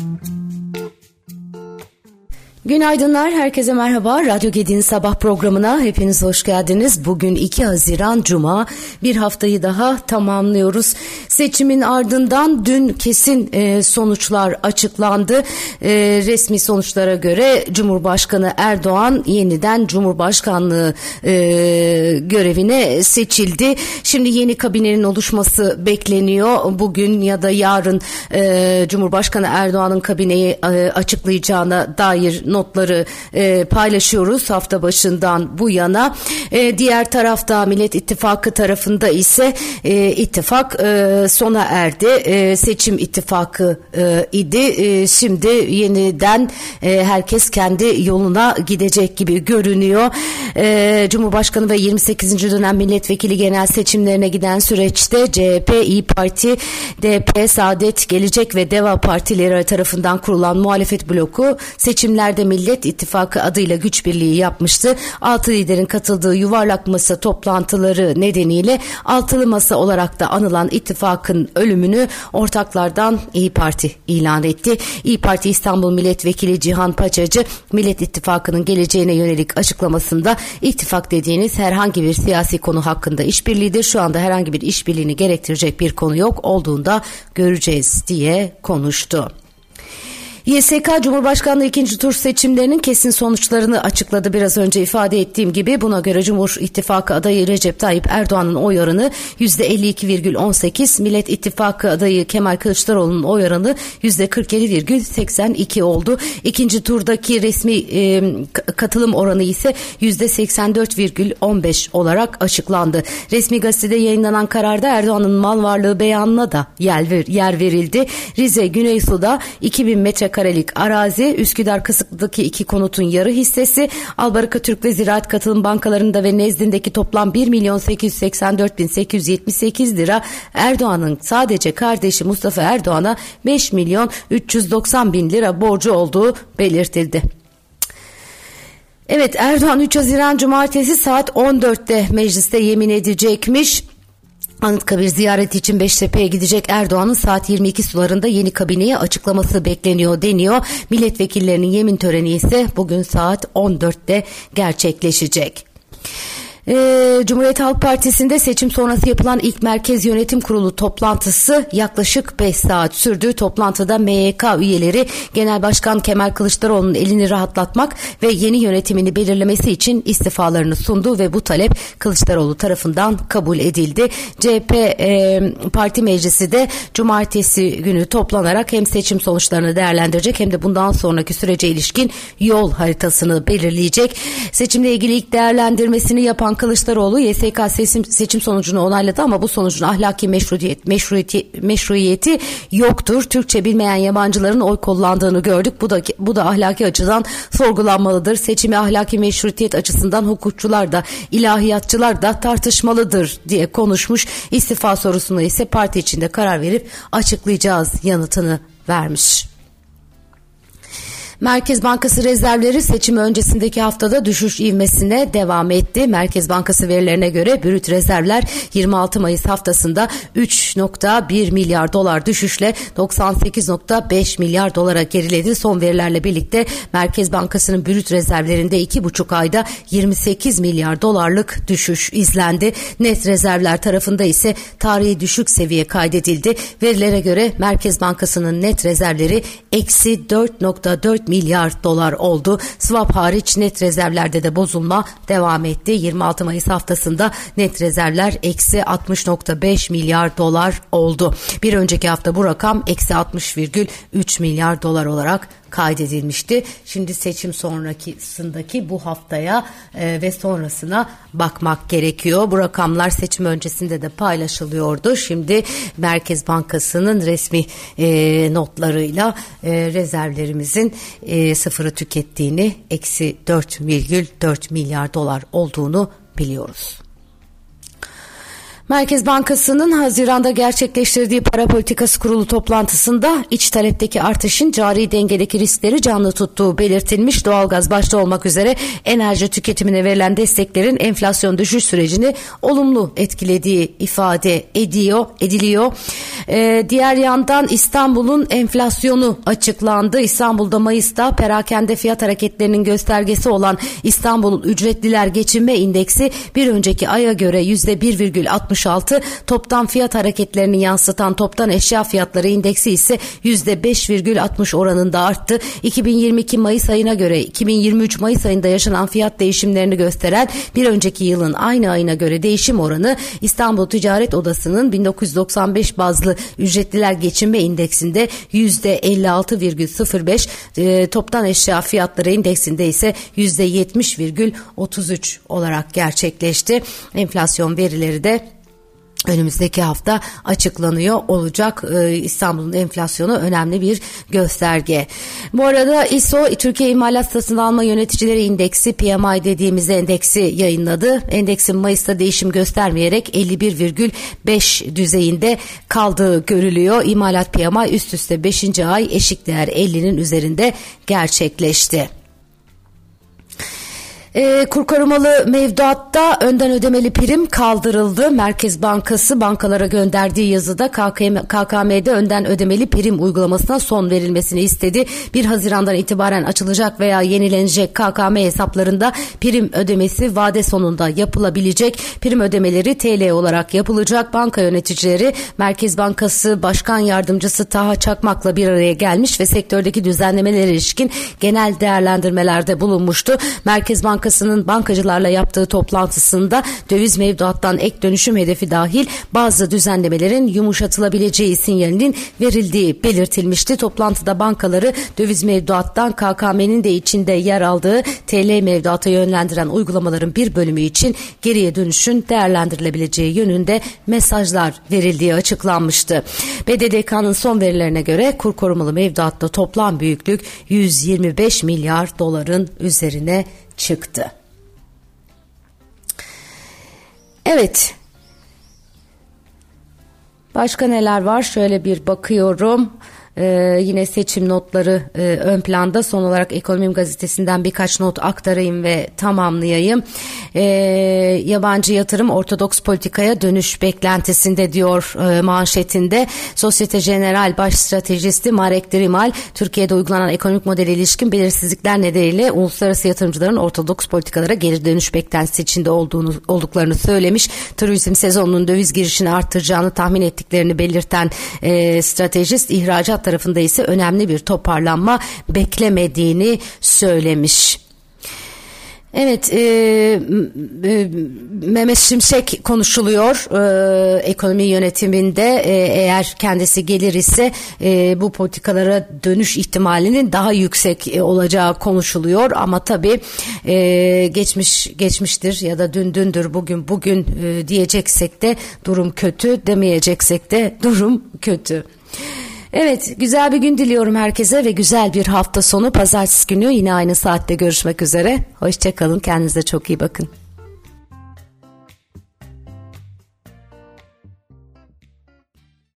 Mm-hmm. Günaydınlar, herkese merhaba. Radyo Gedi'nin sabah programına hepiniz hoş geldiniz. Bugün 2 Haziran Cuma, bir haftayı daha tamamlıyoruz. Seçimin ardından dün kesin e, sonuçlar açıklandı. E, resmi sonuçlara göre Cumhurbaşkanı Erdoğan yeniden Cumhurbaşkanlığı e, görevine seçildi. Şimdi yeni kabinenin oluşması bekleniyor. Bugün ya da yarın e, Cumhurbaşkanı Erdoğan'ın kabineyi e, açıklayacağına dair notları e, paylaşıyoruz hafta başından bu yana. E, diğer tarafta Millet İttifakı tarafında ise e, ittifak e, sona erdi. E, seçim ittifakı e, idi. E, şimdi yeniden e, herkes kendi yoluna gidecek gibi görünüyor. E, Cumhurbaşkanı ve 28. dönem milletvekili genel seçimlerine giden süreçte CHP, İyi Parti, DP, Saadet, Gelecek ve Deva partileri tarafından kurulan muhalefet bloku seçimlerde Genelde Millet İttifakı adıyla güç birliği yapmıştı. Altı liderin katıldığı yuvarlak masa toplantıları nedeniyle altılı masa olarak da anılan ittifakın ölümünü ortaklardan İyi Parti ilan etti. İyi Parti İstanbul Milletvekili Cihan Paçacı Millet İttifakı'nın geleceğine yönelik açıklamasında ittifak dediğiniz herhangi bir siyasi konu hakkında işbirliğidir. Şu anda herhangi bir işbirliğini gerektirecek bir konu yok olduğunda göreceğiz diye konuştu. YSK Cumhurbaşkanlığı ikinci tur seçimlerinin kesin sonuçlarını açıkladı biraz önce ifade ettiğim gibi. Buna göre Cumhur İttifakı adayı Recep Tayyip Erdoğan'ın oy oranı %52,18, Millet İttifakı adayı Kemal Kılıçdaroğlu'nun oy oranı %47,82 oldu. İkinci turdaki resmi e, katılım oranı ise %84,15 olarak açıklandı. Resmi gazetede yayınlanan kararda Erdoğan'ın mal varlığı beyanına da yer, yer verildi. Rize Güneysu'da 2000 metrekare karelik arazi, Üsküdar Kısıklı'daki iki konutun yarı hissesi, Albaraka Türk ve Ziraat Katılım Bankalarında ve nezdindeki toplam 1 milyon 884 bin 878 lira Erdoğan'ın sadece kardeşi Mustafa Erdoğan'a 5 milyon 390 bin lira borcu olduğu belirtildi. Evet Erdoğan 3 Haziran Cumartesi saat 14'te mecliste yemin edecekmiş. Anıtkabir ziyareti için Beştepe'ye gidecek Erdoğan'ın saat 22 sularında yeni kabineye açıklaması bekleniyor deniyor. Milletvekillerinin yemin töreni ise bugün saat 14'te gerçekleşecek. Ee, Cumhuriyet Halk Partisi'nde seçim sonrası yapılan ilk Merkez Yönetim Kurulu toplantısı yaklaşık 5 saat sürdü. Toplantıda MYK üyeleri Genel Başkan Kemal Kılıçdaroğlu'nun elini rahatlatmak ve yeni yönetimini belirlemesi için istifalarını sundu ve bu talep Kılıçdaroğlu tarafından kabul edildi. CHP e, Parti Meclisi de cumartesi günü toplanarak hem seçim sonuçlarını değerlendirecek hem de bundan sonraki sürece ilişkin yol haritasını belirleyecek. Seçimle ilgili ilk değerlendirmesini yapan Kılıçdaroğlu YSK seçim, seçim sonucunu onayladı ama bu sonucun ahlaki meşruiyet, meşruiyeti, meşruiyeti yoktur. Türkçe bilmeyen yabancıların oy kullandığını gördük. Bu da bu da ahlaki açıdan sorgulanmalıdır. Seçimi ahlaki meşruiyet açısından hukukçular da ilahiyatçılar da tartışmalıdır diye konuşmuş. İstifa sorusuna ise parti içinde karar verip açıklayacağız yanıtını vermiş. Merkez Bankası rezervleri seçim öncesindeki haftada düşüş ivmesine devam etti. Merkez Bankası verilerine göre brüt rezervler 26 Mayıs haftasında 3.1 milyar dolar düşüşle 98.5 milyar dolara geriledi. Son verilerle birlikte Merkez Bankası'nın brüt rezervlerinde 2,5 ayda 28 milyar dolarlık düşüş izlendi. Net rezervler tarafında ise tarihi düşük seviye kaydedildi. Verilere göre Merkez Bankası'nın net rezervleri eksi 4.4 milyar dolar oldu. Swap hariç net rezervlerde de bozulma devam etti. 26 Mayıs haftasında net rezervler eksi 60.5 milyar dolar oldu. Bir önceki hafta bu rakam eksi 60,3 milyar dolar olarak kaydedilmişti. Şimdi seçim sonrakisindeki bu haftaya e, ve sonrasına bakmak gerekiyor. Bu rakamlar seçim öncesinde de paylaşılıyordu. Şimdi Merkez Bankası'nın resmi e, notlarıyla e, rezervlerimizin e, sıfırı tükettiğini eksi 4,4 milyar dolar olduğunu biliyoruz. Merkez Bankası'nın Haziran'da gerçekleştirdiği para politikası kurulu toplantısında iç talepteki artışın cari dengedeki riskleri canlı tuttuğu belirtilmiş. Doğalgaz başta olmak üzere enerji tüketimine verilen desteklerin enflasyon düşüş sürecini olumlu etkilediği ifade ediyor, ediliyor. E, diğer yandan İstanbul'un enflasyonu açıklandı. İstanbul'da Mayıs'ta perakende fiyat hareketlerinin göstergesi olan İstanbul Ücretliler Geçinme İndeksi bir önceki aya göre %1,66 toptan fiyat hareketlerini yansıtan toptan eşya fiyatları indeksi ise %5,60 oranında arttı. 2022 Mayıs ayına göre 2023 Mayıs ayında yaşanan fiyat değişimlerini gösteren bir önceki yılın aynı ayına göre değişim oranı İstanbul Ticaret Odası'nın 1995 bazlı ücretliler geçinme indeksinde %56,05 e, toptan eşya fiyatları indeksinde ise %70,33 olarak gerçekleşti. Enflasyon verileri de önümüzdeki hafta açıklanıyor olacak ee, İstanbul'un enflasyonu önemli bir gösterge. Bu arada ISO Türkiye İmalat Satın Alma Yöneticileri İndeksi PMI dediğimiz endeksi yayınladı. Endeksin Mayıs'ta değişim göstermeyerek 51,5 düzeyinde kaldığı görülüyor. İmalat PMI üst üste 5. ay eşik değer 50'nin üzerinde gerçekleşti. E, kur mevduatta önden ödemeli prim kaldırıldı. Merkez Bankası bankalara gönderdiği yazıda KKM, KKM'de önden ödemeli prim uygulamasına son verilmesini istedi. 1 Haziran'dan itibaren açılacak veya yenilenecek KKM hesaplarında prim ödemesi vade sonunda yapılabilecek. Prim ödemeleri TL olarak yapılacak. Banka yöneticileri Merkez Bankası Başkan Yardımcısı Taha Çakmak'la bir araya gelmiş ve sektördeki düzenlemelere ilişkin genel değerlendirmelerde bulunmuştu. Merkez Bankası Bankası'nın bankacılarla yaptığı toplantısında döviz mevduattan ek dönüşüm hedefi dahil bazı düzenlemelerin yumuşatılabileceği sinyalinin verildiği belirtilmişti. Toplantıda bankaları döviz mevduattan KKM'nin de içinde yer aldığı TL mevduata yönlendiren uygulamaların bir bölümü için geriye dönüşün değerlendirilebileceği yönünde mesajlar verildiği açıklanmıştı. BDDK'nın son verilerine göre kur korumalı mevduatta toplam büyüklük 125 milyar doların üzerine çıktı. Evet. Başka neler var? Şöyle bir bakıyorum. Ee, yine seçim notları e, ön planda. Son olarak Ekonomim Gazetesi'nden birkaç not aktarayım ve tamamlayayım. Ee, yabancı yatırım ortodoks politikaya dönüş beklentisinde diyor e, manşetinde. Sosyete General Baş Stratejisti Marek Drimal, Türkiye'de uygulanan ekonomik modeli ilişkin belirsizlikler nedeniyle uluslararası yatırımcıların ortodoks politikalara geri dönüş beklentisi içinde olduğunu olduklarını söylemiş. Turizm sezonunun döviz girişini arttıracağını tahmin ettiklerini belirten e, stratejist ihracat tarafında ise önemli bir toparlanma beklemediğini söylemiş. Evet, e, e, Mehmet Şimşek konuşuluyor e, ekonomi yönetiminde e, eğer kendisi gelir ise e, bu politikalara dönüş ihtimalinin daha yüksek e, olacağı konuşuluyor ama tabii e, geçmiş geçmiştir ya da dün dündür bugün bugün e, diyeceksek de durum kötü demeyeceksek de durum kötü. Evet güzel bir gün diliyorum herkese ve güzel bir hafta sonu pazartesi günü yine aynı saatte görüşmek üzere. Hoşçakalın kendinize çok iyi bakın.